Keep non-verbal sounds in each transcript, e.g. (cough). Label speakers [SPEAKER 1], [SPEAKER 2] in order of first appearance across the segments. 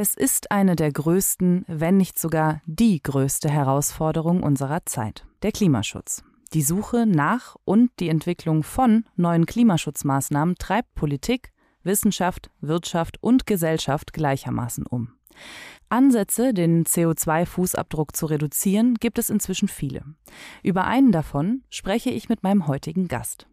[SPEAKER 1] Es ist eine der größten, wenn nicht sogar die größte Herausforderung unserer Zeit, der Klimaschutz. Die Suche nach und die Entwicklung von neuen Klimaschutzmaßnahmen treibt Politik, Wissenschaft, Wirtschaft und Gesellschaft gleichermaßen um. Ansätze, den CO2-Fußabdruck zu reduzieren, gibt es inzwischen viele. Über einen davon spreche ich mit meinem heutigen Gast.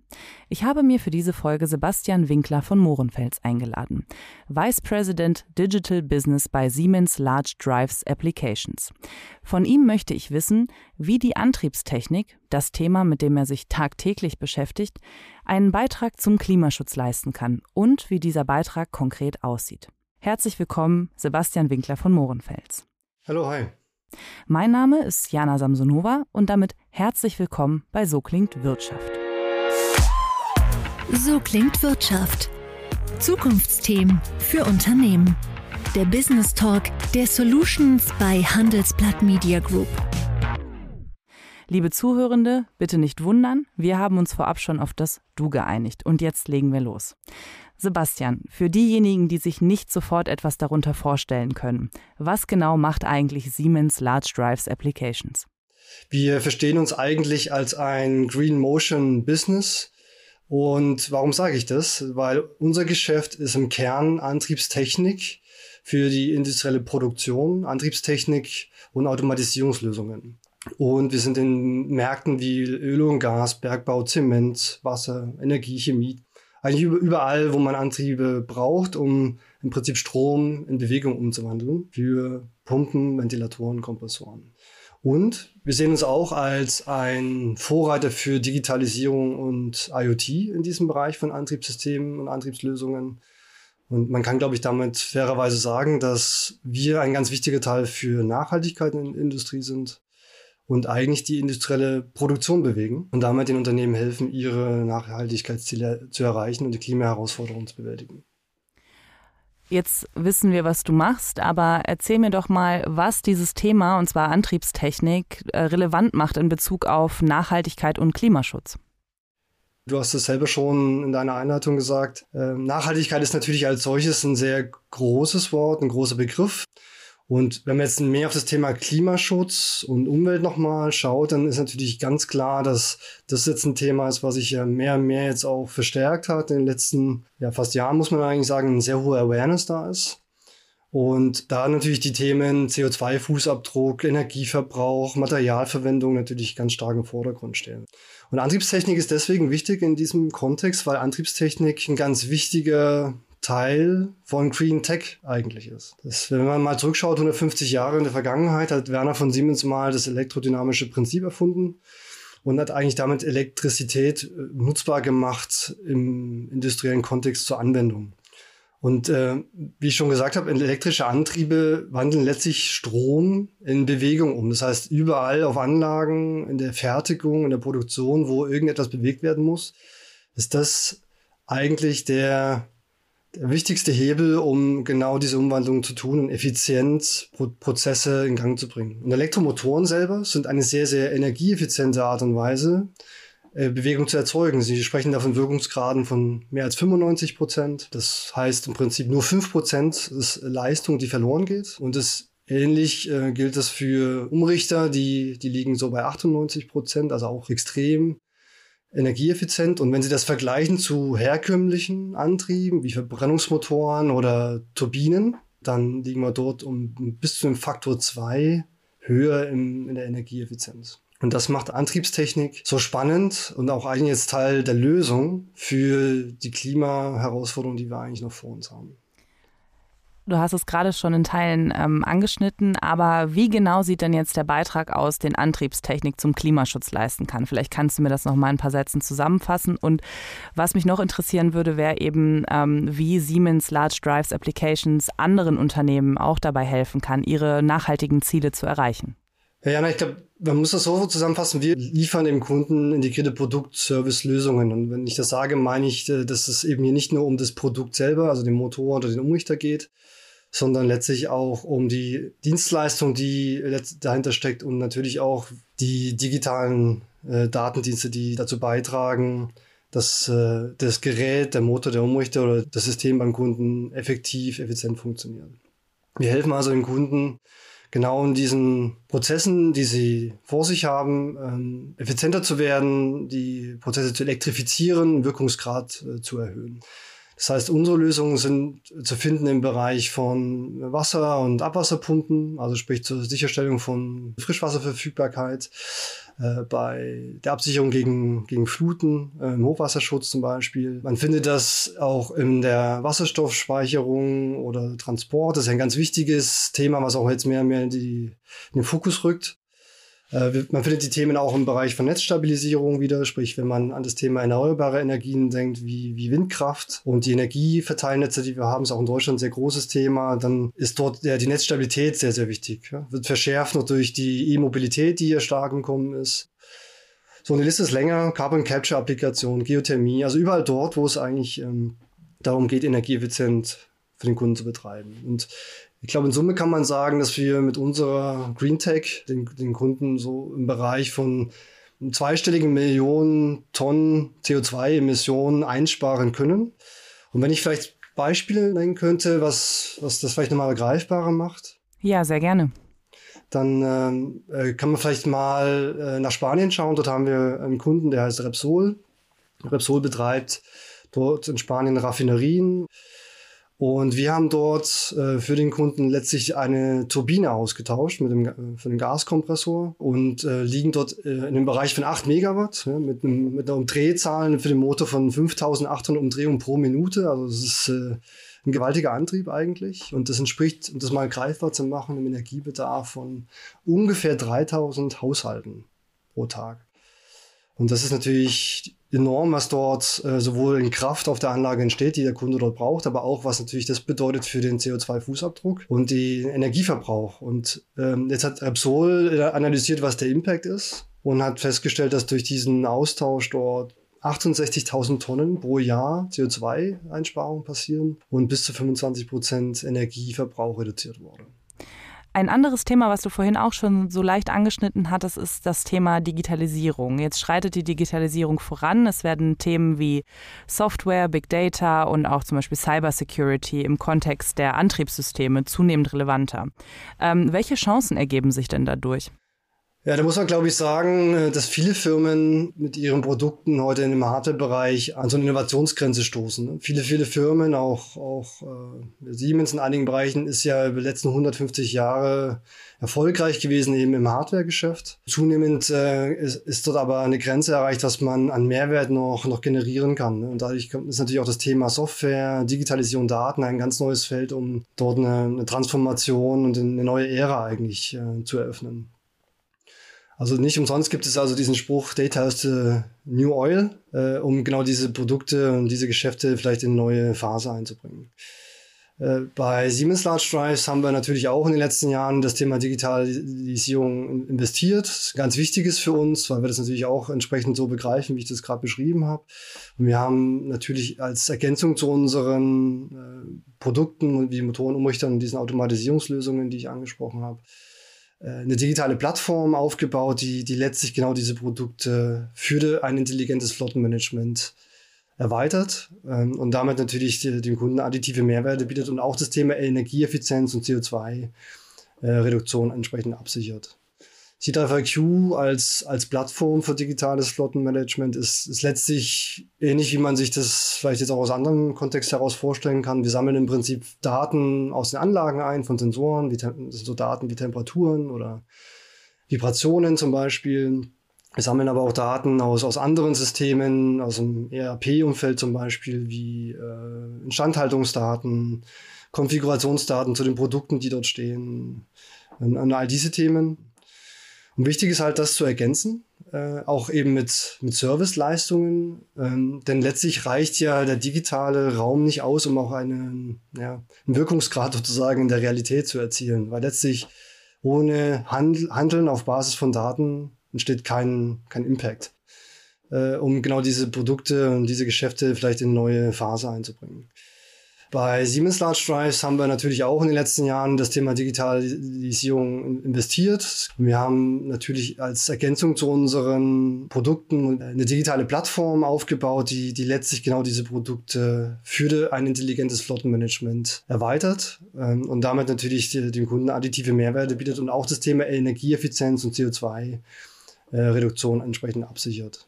[SPEAKER 1] Ich habe mir für diese Folge Sebastian Winkler von Mohrenfels eingeladen, Vice President Digital Business bei Siemens Large Drives Applications. Von ihm möchte ich wissen, wie die Antriebstechnik, das Thema, mit dem er sich tagtäglich beschäftigt, einen Beitrag zum Klimaschutz leisten kann und wie dieser Beitrag konkret aussieht. Herzlich willkommen, Sebastian Winkler von Mohrenfels.
[SPEAKER 2] Hallo, hi.
[SPEAKER 1] Mein Name ist Jana Samsonova und damit herzlich willkommen bei So klingt Wirtschaft.
[SPEAKER 3] So klingt Wirtschaft. Zukunftsthemen für Unternehmen. Der Business Talk der Solutions bei Handelsblatt Media Group.
[SPEAKER 1] Liebe Zuhörende, bitte nicht wundern, wir haben uns vorab schon auf das Du geeinigt und jetzt legen wir los. Sebastian, für diejenigen, die sich nicht sofort etwas darunter vorstellen können, was genau macht eigentlich Siemens Large Drives Applications?
[SPEAKER 2] Wir verstehen uns eigentlich als ein Green Motion Business. Und warum sage ich das? Weil unser Geschäft ist im Kern Antriebstechnik für die industrielle Produktion, Antriebstechnik und Automatisierungslösungen. Und wir sind in Märkten wie Öl und Gas, Bergbau, Zement, Wasser, Energie, Chemie eigentlich überall, wo man Antriebe braucht, um im Prinzip Strom in Bewegung umzuwandeln für Pumpen, Ventilatoren, Kompressoren. Und wir sehen uns auch als ein Vorreiter für Digitalisierung und IoT in diesem Bereich von Antriebssystemen und Antriebslösungen. Und man kann, glaube ich, damit fairerweise sagen, dass wir ein ganz wichtiger Teil für Nachhaltigkeit in der Industrie sind und eigentlich die industrielle Produktion bewegen und damit den Unternehmen helfen, ihre Nachhaltigkeitsziele zu erreichen und die Klimaherausforderungen zu bewältigen.
[SPEAKER 1] Jetzt wissen wir, was du machst, aber erzähl mir doch mal, was dieses Thema, und zwar Antriebstechnik, äh, relevant macht in Bezug auf Nachhaltigkeit und Klimaschutz.
[SPEAKER 2] Du hast es selber schon in deiner Einleitung gesagt. Ähm, Nachhaltigkeit ist natürlich als solches ein sehr großes Wort, ein großer Begriff. Und wenn man jetzt mehr auf das Thema Klimaschutz und Umwelt nochmal schaut, dann ist natürlich ganz klar, dass das jetzt ein Thema ist, was sich ja mehr und mehr jetzt auch verstärkt hat. In den letzten ja, fast Jahren muss man eigentlich sagen, ein sehr hoher Awareness da ist. Und da natürlich die Themen CO2-Fußabdruck, Energieverbrauch, Materialverwendung natürlich ganz stark im Vordergrund stehen. Und Antriebstechnik ist deswegen wichtig in diesem Kontext, weil Antriebstechnik ein ganz wichtiger Teil von Green Tech eigentlich ist. Das, wenn man mal zurückschaut, 150 Jahre in der Vergangenheit hat Werner von Siemens mal das elektrodynamische Prinzip erfunden und hat eigentlich damit Elektrizität äh, nutzbar gemacht im industriellen Kontext zur Anwendung. Und äh, wie ich schon gesagt habe, elektrische Antriebe wandeln letztlich Strom in Bewegung um. Das heißt, überall auf Anlagen, in der Fertigung, in der Produktion, wo irgendetwas bewegt werden muss, ist das eigentlich der der wichtigste Hebel, um genau diese Umwandlung zu tun und effizient Pro Prozesse in Gang zu bringen. Und Elektromotoren selber sind eine sehr, sehr energieeffiziente Art und Weise, äh, Bewegung zu erzeugen. Sie sprechen da von Wirkungsgraden von mehr als 95 Prozent. Das heißt im Prinzip nur 5 Prozent ist Leistung, die verloren geht. Und das Ähnlich äh, gilt das für Umrichter, die, die liegen so bei 98 Prozent, also auch extrem energieeffizient. Und wenn Sie das vergleichen zu herkömmlichen Antrieben wie Verbrennungsmotoren oder Turbinen, dann liegen wir dort um bis zu einem Faktor zwei höher in, in der Energieeffizienz. Und das macht Antriebstechnik so spannend und auch eigentlich jetzt Teil der Lösung für die Klimaherausforderungen, die wir eigentlich noch vor uns haben.
[SPEAKER 1] Du hast es gerade schon in Teilen ähm, angeschnitten, aber wie genau sieht denn jetzt der Beitrag aus, den Antriebstechnik zum Klimaschutz leisten kann? Vielleicht kannst du mir das noch mal ein paar Sätzen zusammenfassen. Und was mich noch interessieren würde, wäre eben, ähm, wie Siemens Large Drives Applications anderen Unternehmen auch dabei helfen kann, ihre nachhaltigen Ziele zu erreichen.
[SPEAKER 2] Ja, Jana, ich glaube, man muss das so zusammenfassen. Wir liefern dem Kunden integrierte Produkt-Service-Lösungen. Und wenn ich das sage, meine ich, äh, dass es eben hier nicht nur um das Produkt selber, also den Motor oder den Umrichter geht, sondern letztlich auch um die Dienstleistung, die dahinter steckt und natürlich auch die digitalen äh, Datendienste, die dazu beitragen, dass äh, das Gerät, der Motor, der Umrichter oder das System beim Kunden effektiv, effizient funktionieren. Wir helfen also den Kunden, genau in diesen Prozessen, die sie vor sich haben, ähm, effizienter zu werden, die Prozesse zu elektrifizieren, Wirkungsgrad äh, zu erhöhen. Das heißt, unsere Lösungen sind zu finden im Bereich von Wasser- und Abwasserpumpen, also sprich zur Sicherstellung von Frischwasserverfügbarkeit, äh, bei der Absicherung gegen, gegen Fluten, äh, im Hochwasserschutz zum Beispiel. Man findet das auch in der Wasserstoffspeicherung oder Transport. Das ist ein ganz wichtiges Thema, was auch jetzt mehr und mehr in, die, in den Fokus rückt. Äh, man findet die Themen auch im Bereich von Netzstabilisierung wieder, sprich, wenn man an das Thema erneuerbare Energien denkt, wie, wie Windkraft und die Energieverteilnetze, die wir haben, ist auch in Deutschland ein sehr großes Thema, dann ist dort ja, die Netzstabilität sehr, sehr wichtig. Ja. Wird verschärft noch durch die E-Mobilität, die hier stark im Kommen ist. So, eine Liste ist länger, Carbon Capture Applikation, Geothermie, also überall dort, wo es eigentlich ähm, darum geht, energieeffizient für den Kunden zu betreiben. Und ich glaube, in Summe kann man sagen, dass wir mit unserer Green Tech den, den Kunden so im Bereich von zweistelligen Millionen Tonnen CO2-Emissionen einsparen können. Und wenn ich vielleicht Beispiele nennen könnte, was, was das vielleicht nochmal greifbarer macht.
[SPEAKER 1] Ja, sehr gerne.
[SPEAKER 2] Dann ähm, äh, kann man vielleicht mal äh, nach Spanien schauen. Dort haben wir einen Kunden, der heißt Repsol. Repsol betreibt dort in Spanien Raffinerien. Und wir haben dort äh, für den Kunden letztlich eine Turbine ausgetauscht mit dem, äh, für den Gaskompressor und äh, liegen dort äh, in einem Bereich von 8 Megawatt ja, mit, einem, mit einer Umdrehzahl für den Motor von 5800 Umdrehungen pro Minute. Also das ist äh, ein gewaltiger Antrieb eigentlich und das entspricht, um das mal greifbar zu machen, einem Energiebedarf von ungefähr 3000 Haushalten pro Tag. Und das ist natürlich enorm, was dort äh, sowohl in Kraft auf der Anlage entsteht, die der Kunde dort braucht, aber auch, was natürlich das bedeutet für den CO2-Fußabdruck und den Energieverbrauch. Und ähm, jetzt hat Repsol äh, analysiert, was der Impact ist und hat festgestellt, dass durch diesen Austausch dort 68.000 Tonnen pro Jahr CO2-Einsparungen passieren und bis zu 25 Prozent Energieverbrauch reduziert wurde.
[SPEAKER 1] Ein anderes Thema, was du vorhin auch schon so leicht angeschnitten hattest, ist das Thema Digitalisierung. Jetzt schreitet die Digitalisierung voran. Es werden Themen wie Software, Big Data und auch zum Beispiel Cybersecurity im Kontext der Antriebssysteme zunehmend relevanter. Ähm, welche Chancen ergeben sich denn dadurch?
[SPEAKER 2] Ja, da muss man, glaube ich, sagen, äh, dass viele Firmen mit ihren Produkten heute in dem Hardware-Bereich an so eine Innovationsgrenze stoßen. Viele, viele Firmen, auch, auch äh, Siemens in einigen Bereichen, ist ja über die letzten 150 Jahre erfolgreich gewesen eben im Hardware-Geschäft. Zunehmend äh, ist, ist dort aber eine Grenze erreicht, was man an Mehrwert noch, noch generieren kann. Und dadurch ist natürlich auch das Thema Software, Digitalisierung, Daten ein ganz neues Feld, um dort eine, eine Transformation und eine neue Ära eigentlich äh, zu eröffnen. Also nicht umsonst gibt es also diesen Spruch, Data is the new oil, äh, um genau diese Produkte und diese Geschäfte vielleicht in neue Phase einzubringen. Äh, bei Siemens Large Drives haben wir natürlich auch in den letzten Jahren das Thema Digitalisierung investiert. Ganz wichtiges für uns, weil wir das natürlich auch entsprechend so begreifen, wie ich das gerade beschrieben habe. Und wir haben natürlich als Ergänzung zu unseren äh, Produkten wie Motorenumrichtern und diesen Automatisierungslösungen, die ich angesprochen habe, eine digitale Plattform aufgebaut, die, die letztlich genau diese Produkte für ein intelligentes Flottenmanagement erweitert ähm, und damit natürlich dem Kunden additive Mehrwerte bietet und auch das Thema Energieeffizienz und CO2-Reduktion äh, entsprechend absichert. C3VQ als, als Plattform für digitales Flottenmanagement ist, ist letztlich ähnlich, wie man sich das vielleicht jetzt auch aus anderen Kontext heraus vorstellen kann. Wir sammeln im Prinzip Daten aus den Anlagen ein, von Sensoren, wie, so Daten wie Temperaturen oder Vibrationen zum Beispiel. Wir sammeln aber auch Daten aus, aus anderen Systemen, aus dem ERP-Umfeld zum Beispiel, wie äh, Instandhaltungsdaten, Konfigurationsdaten zu den Produkten, die dort stehen, an, an all diese Themen. Und wichtig ist halt, das zu ergänzen, äh, auch eben mit, mit Serviceleistungen, ähm, denn letztlich reicht ja der digitale Raum nicht aus, um auch einen, ja, einen Wirkungsgrad sozusagen in der Realität zu erzielen, weil letztlich ohne Handel, Handeln auf Basis von Daten entsteht kein, kein Impact, äh, um genau diese Produkte und diese Geschäfte vielleicht in neue Phase einzubringen. Bei Siemens Large Drives haben wir natürlich auch in den letzten Jahren das Thema Digitalisierung investiert. Wir haben natürlich als Ergänzung zu unseren Produkten eine digitale Plattform aufgebaut, die, die letztlich genau diese Produkte für ein intelligentes Flottenmanagement erweitert ähm, und damit natürlich dem Kunden additive Mehrwerte bietet und auch das Thema Energieeffizienz und CO2-Reduktion äh, entsprechend absichert.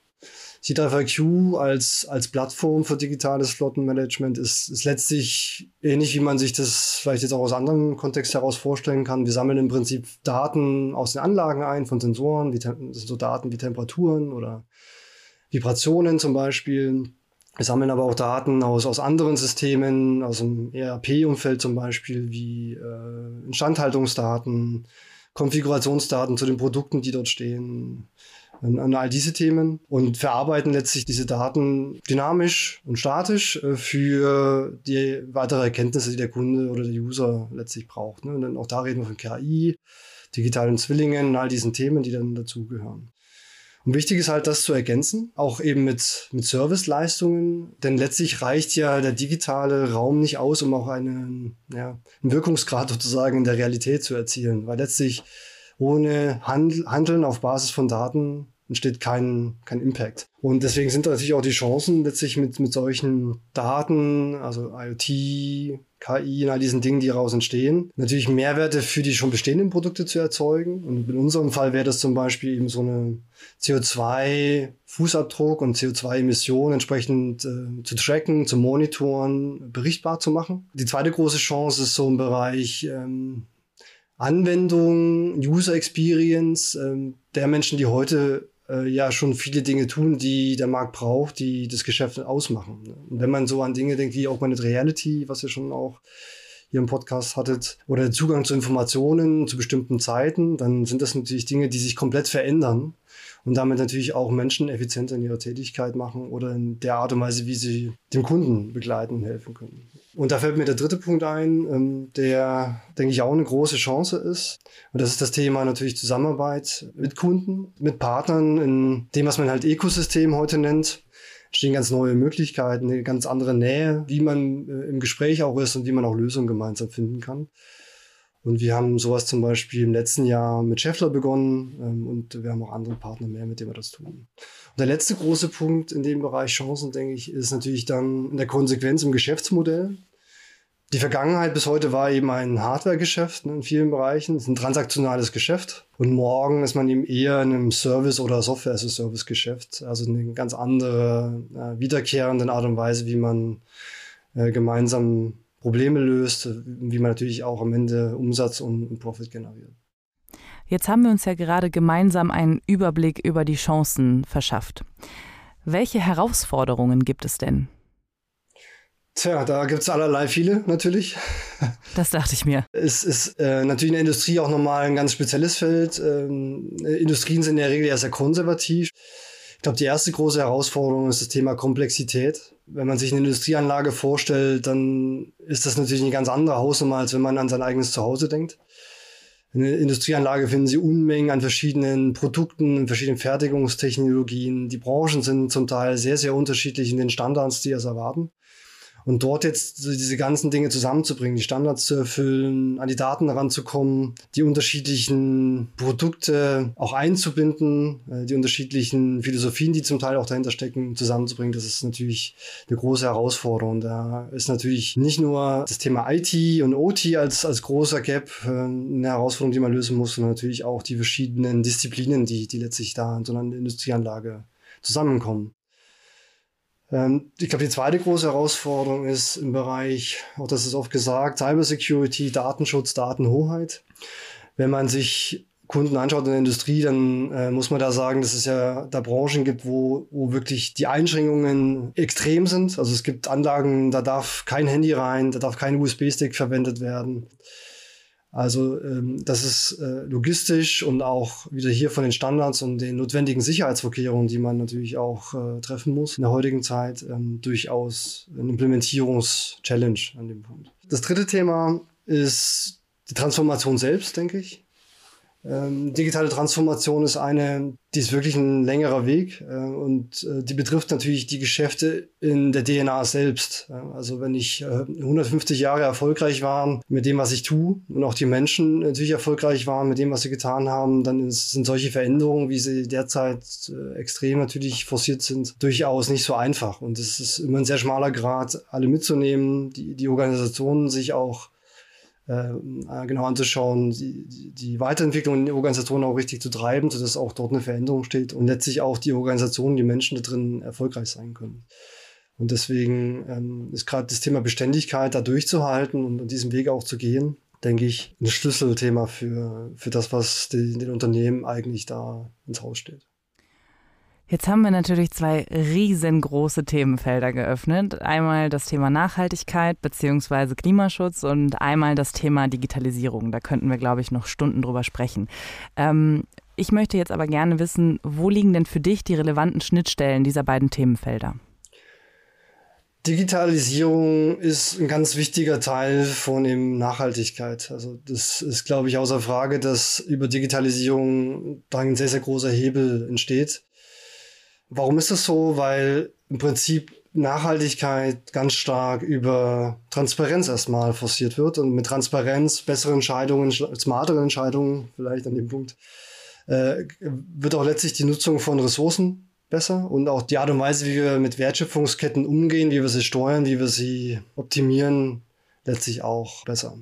[SPEAKER 2] C3VQ als, als Plattform für digitales Flottenmanagement ist, ist letztlich ähnlich, wie man sich das vielleicht jetzt auch aus anderen Kontext heraus vorstellen kann. Wir sammeln im Prinzip Daten aus den Anlagen ein, von Sensoren, wie, so Daten wie Temperaturen oder Vibrationen zum Beispiel. Wir sammeln aber auch Daten aus, aus anderen Systemen, aus dem ERP-Umfeld zum Beispiel, wie äh, Instandhaltungsdaten, Konfigurationsdaten zu den Produkten, die dort stehen, an, an all diese Themen und verarbeiten letztlich diese Daten dynamisch und statisch äh, für die weitere Erkenntnisse, die der Kunde oder der User letztlich braucht. Ne? Und dann auch da reden wir von KI, digitalen Zwillingen und all diesen Themen, die dann dazugehören. Und wichtig ist halt, das zu ergänzen, auch eben mit, mit Serviceleistungen, denn letztlich reicht ja der digitale Raum nicht aus, um auch einen, ja, einen Wirkungsgrad sozusagen in der Realität zu erzielen, weil letztlich ohne Handel, Handeln auf Basis von Daten entsteht kein, kein Impact. Und deswegen sind natürlich auch die Chancen letztlich mit, mit solchen Daten, also IoT, KI und all diesen Dingen, die daraus entstehen, natürlich Mehrwerte für die schon bestehenden Produkte zu erzeugen. Und in unserem Fall wäre das zum Beispiel eben so eine CO2-Fußabdruck und CO2-Emissionen entsprechend äh, zu tracken, zu monitoren, berichtbar zu machen. Die zweite große Chance ist so im Bereich ähm, Anwendung, User Experience ähm, der Menschen, die heute äh, ja schon viele Dinge tun, die der Markt braucht, die das Geschäft ausmachen. Ne? Und wenn man so an Dinge denkt wie Augmented Reality, was ihr schon auch hier im Podcast hattet, oder Zugang zu Informationen zu bestimmten Zeiten, dann sind das natürlich Dinge, die sich komplett verändern und damit natürlich auch Menschen effizienter in ihrer Tätigkeit machen oder in der Art und Weise, wie sie dem Kunden begleiten und helfen können. Und da fällt mir der dritte Punkt ein, ähm, der, denke ich, auch eine große Chance ist. Und das ist das Thema natürlich Zusammenarbeit mit Kunden, mit Partnern in dem, was man halt Ökosystem heute nennt stehen ganz neue Möglichkeiten, eine ganz andere Nähe, wie man äh, im Gespräch auch ist und wie man auch Lösungen gemeinsam finden kann. Und wir haben sowas zum Beispiel im letzten Jahr mit Scheffler begonnen ähm, und wir haben auch andere Partner mehr, mit denen wir das tun. Und der letzte große Punkt in dem Bereich Chancen, denke ich, ist natürlich dann in der Konsequenz im Geschäftsmodell. Die Vergangenheit bis heute war eben ein Hardware-Geschäft ne, in vielen Bereichen. Es ist ein transaktionales Geschäft. Und morgen ist man eben eher in einem Service- oder Software-as-a-Service-Geschäft. Also eine ganz andere, äh, wiederkehrende Art und Weise, wie man äh, gemeinsam Probleme löst, wie man natürlich auch am Ende Umsatz und, Profit generiert.
[SPEAKER 1] Jetzt haben wir uns ja gerade gemeinsam einen Überblick über die Chancen verschafft. Welche Herausforderungen gibt es denn?
[SPEAKER 2] Tja, da gibt es allerlei viele natürlich. (laughs)
[SPEAKER 1] Das dachte ich mir.
[SPEAKER 2] Es ist äh, natürlich in der Industrie auch nochmal ein ganz spezielles Feld. Ähm, Industrien sind in der Regel ja sehr konservativ. Ich glaube, die erste große Herausforderung ist das Thema Komplexität. Wenn man sich eine Industrieanlage vorstellt, dann ist das natürlich eine ganz andere Hausnummer, als wenn man an sein eigenes Zuhause denkt. In der Industrieanlage finden Sie Unmengen an verschiedenen Produkten, verschiedenen Fertigungstechnologien. Die Branchen sind zum Teil sehr, sehr unterschiedlich in den Standards, die es erwarten. Und dort jetzt diese ganzen Dinge zusammenzubringen, die Standards zu erfüllen, an die Daten heranzukommen, die unterschiedlichen Produkte auch einzubinden, äh, die unterschiedlichen Philosophien, die zum Teil auch dahinter stecken, zusammenzubringen, das ist natürlich eine große Herausforderung. Da ist natürlich nicht nur das Thema IT und OT als, als großer Gap äh, eine Herausforderung, die man lösen muss, sondern natürlich auch die verschiedenen Disziplinen, die, die letztlich da in so einer Industrieanlage zusammenkommen. Ähm, ich glaube, die zweite große Herausforderung ist im Bereich, auch das ist oft gesagt, Cybersecurity, Datenschutz, Datenhoheit. Wenn man sich Kunden anschaut in der Industrie, dann äh, muss man da sagen, dass es ja da Branchen gibt, wo, wo wirklich die Einschränkungen extrem sind. Also es gibt Anlagen, da darf kein Handy rein, da darf kein USB-Stick verwendet werden. Also ähm, das ist äh, logistisch und auch wieder hier von den Standards und den notwendigen Sicherheitsvorkehrungen, die man natürlich auch äh, treffen muss in der heutigen Zeit, ähm, durchaus ein Implementierungs-Challenge an dem Punkt. Das dritte Thema ist die Transformation selbst, denke ich. Ähm, digitale Transformation ist eine, die ist wirklich ein längerer Weg äh, und äh, die betrifft natürlich die Geschäfte in der DNA selbst. Ja, also wenn ich äh, 150 Jahre erfolgreich war mit dem, was ich tue und auch die Menschen natürlich erfolgreich waren mit dem, was sie getan haben, dann sind solche Veränderungen, wie sie derzeit äh, extrem natürlich forciert sind, durchaus nicht so einfach. Und es ist immer ein sehr schmaler Grad, alle mitzunehmen, die, die Organisationen sich auch äh, genau anzuschauen, die, die Weiterentwicklung in der Organisation auch richtig zu treiben, sodass auch dort eine Veränderung steht und letztlich auch die Organisation, die Menschen da drin erfolgreich sein können. Und deswegen ähm, ist gerade das Thema Beständigkeit da durchzuhalten und, und diesen Weg auch zu gehen, denke ich, ein Schlüsselthema für, für das, was die, den Unternehmen eigentlich da ins Haus steht.
[SPEAKER 1] Jetzt haben wir natürlich zwei riesengroße Themenfelder geöffnet. Einmal das Thema Nachhaltigkeit bzw. Klimaschutz und einmal das Thema Digitalisierung. Da könnten wir, glaube ich, noch Stunden drüber sprechen. Ähm, ich möchte jetzt aber gerne wissen, wo liegen denn für dich die relevanten Schnittstellen dieser beiden Themenfelder?
[SPEAKER 2] Digitalisierung ist ein ganz wichtiger Teil von dem Nachhaltigkeit. Also das ist, glaube ich, außer Frage, dass über Digitalisierung da ein sehr, sehr großer Hebel entsteht. Warum ist das so? Weil im Prinzip Nachhaltigkeit ganz stark über Transparenz erstmal forciert wird und mit Transparenz bessere Entscheidungen, smartere Entscheidungen vielleicht an dem Punkt, äh, wird auch letztlich die Nutzung von Ressourcen besser und auch die Art und Weise, wie wir mit Wertschöpfungsketten umgehen, wie wir sie steuern, wie wir sie optimieren, letztlich auch besser.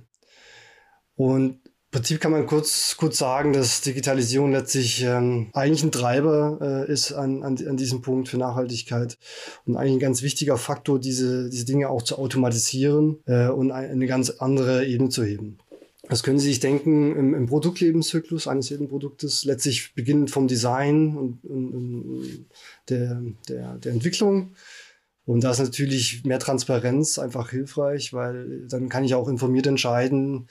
[SPEAKER 2] Und Prinzip kann man kurz, kurz sagen, dass Digitalisierung letztlich ähm, eigentlich ein Treiber äh, ist an, an, an diesem Punkt für Nachhaltigkeit und eigentlich ein ganz wichtiger Faktor, diese, diese Dinge auch zu automatisieren äh, und eine ganz andere Ebene zu heben. Das können Sie sich denken im, im Produktlebenszyklus eines jeden Produktes, letztlich beginnend vom Design und, und, und der, der, der Entwicklung. Und da ist natürlich mehr Transparenz einfach hilfreich, weil dann kann ich auch informiert entscheiden,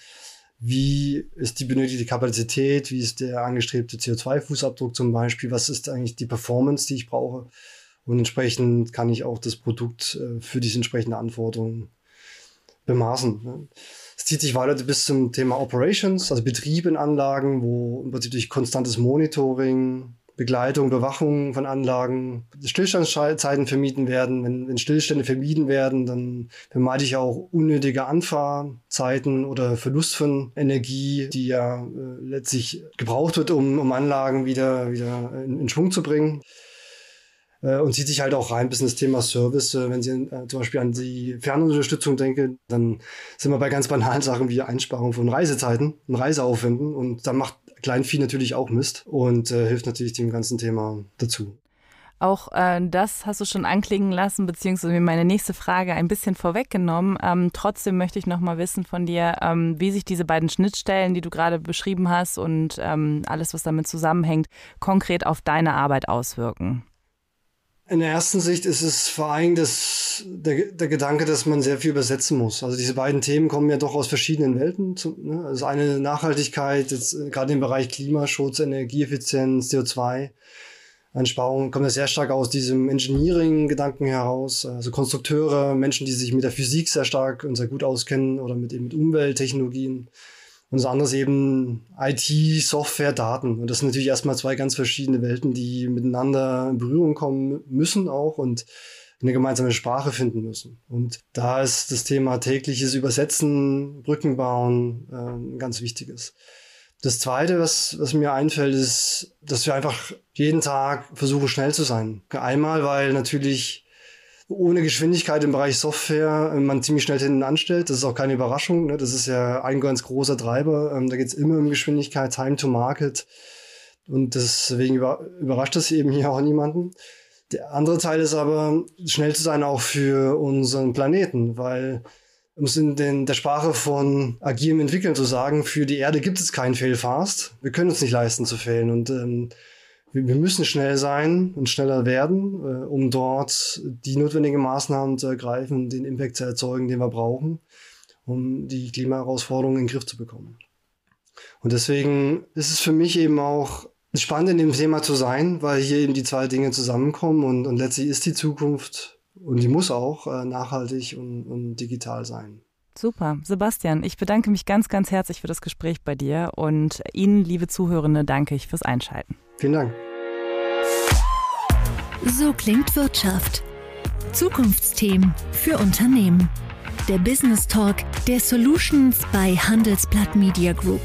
[SPEAKER 2] wie ist die benötigte Kapazität, wie ist der angestrebte CO2-Fußabdruck zum Beispiel, was ist eigentlich die Performance, die ich brauche. Und entsprechend kann ich auch das Produkt äh, für diese entsprechende Anforderungen bemaßen. Ne? Es zieht sich weiter bis zum Thema Operations, also Betrieb in Anlagen, wo im Prinzip durch konstantes Monitoring, Begleitung, Bewachung von Anlagen, Stillstandszeiten vermieden werden. Wenn, wenn Stillstände vermieden werden, dann vermeide ich auch unnötige Anfahrzeiten oder Verlust von Energie, die ja äh, letztlich gebraucht wird, um, um Anlagen wieder, wieder in, in Schwung zu bringen äh, und zieht sich halt auch rein bis in das Thema Service. Äh, wenn Sie äh, zum Beispiel an die Fernunterstützung denken, dann sind wir bei ganz banalen Sachen wie Einsparung von Reisezeiten und Reiseaufwänden und dann macht Kleinvieh natürlich auch Mist und äh, hilft natürlich dem ganzen Thema dazu.
[SPEAKER 1] Auch äh, das hast du schon anklingen lassen, beziehungsweise mir meine nächste Frage ein bisschen vorweggenommen. Ähm, trotzdem möchte ich noch mal wissen von dir, ähm, wie sich diese beiden Schnittstellen, die du gerade beschrieben hast und ähm, alles, was damit zusammenhängt, konkret auf deine Arbeit auswirken.
[SPEAKER 2] In der ersten Sicht ist es vor allem das, der, der Gedanke, dass man sehr viel übersetzen muss. Also diese beiden Themen kommen ja doch aus verschiedenen Welten. Zu, ne? Also eine Nachhaltigkeit, jetzt äh, gerade im Bereich Klimaschutz, Energieeffizienz, CO2. Einsparung kommt ja sehr stark aus diesem Engineering-Gedanken heraus. Also Konstrukteure, Menschen, die sich mit der Physik sehr stark und sehr gut auskennen oder mit, eben mit Umwelttechnologien. Und das andere ist eben IT, Software, Daten. Und das sind natürlich erstmal zwei ganz verschiedene Welten, die miteinander in Berührung kommen müssen auch und eine gemeinsame Sprache finden müssen. Und da ist das Thema tägliches Übersetzen, Brücken bauen äh, ganz wichtiges. Das Zweite, was, was mir einfällt, ist, dass wir einfach jeden Tag versuchen, schnell zu sein. Einmal, weil natürlich ohne Geschwindigkeit im Bereich Software äh, man ziemlich schnell hinten anstellt. Das ist auch keine Überraschung. Ne? Das ist ja ein ganz großer Treiber. Ähm, da geht es immer um Geschwindigkeit, Time to Market. Und deswegen überrascht das eben hier auch niemanden. Der andere Teil ist aber, schnell zu sein auch für unseren Planeten, weil um es in den, der Sprache von agilem Entwickeln zu sagen, für die Erde gibt es kein Fail fast. Wir können uns nicht leisten zu fehlen. Und ähm, wir müssen schnell sein und schneller werden, äh, um dort die notwendigen Maßnahmen zu ergreifen, den Impact zu erzeugen, den wir brauchen, um die Klimaherausforderungen in den Griff zu bekommen. Und deswegen ist es für mich eben auch spannend in dem Thema zu sein, weil hier eben die zwei Dinge zusammenkommen und, und letztlich ist die Zukunft und die muss auch äh, nachhaltig und, und digital sein.
[SPEAKER 1] Super. Sebastian, ich bedanke mich ganz, ganz herzlich für das Gespräch bei dir und Ihnen, liebe Zuhörende, danke ich fürs Einschalten.
[SPEAKER 2] Vielen Dank.
[SPEAKER 3] So klingt Wirtschaft. Zukunftsthemen für Unternehmen. Der Business Talk der Solutions bei Handelsblatt Media Group.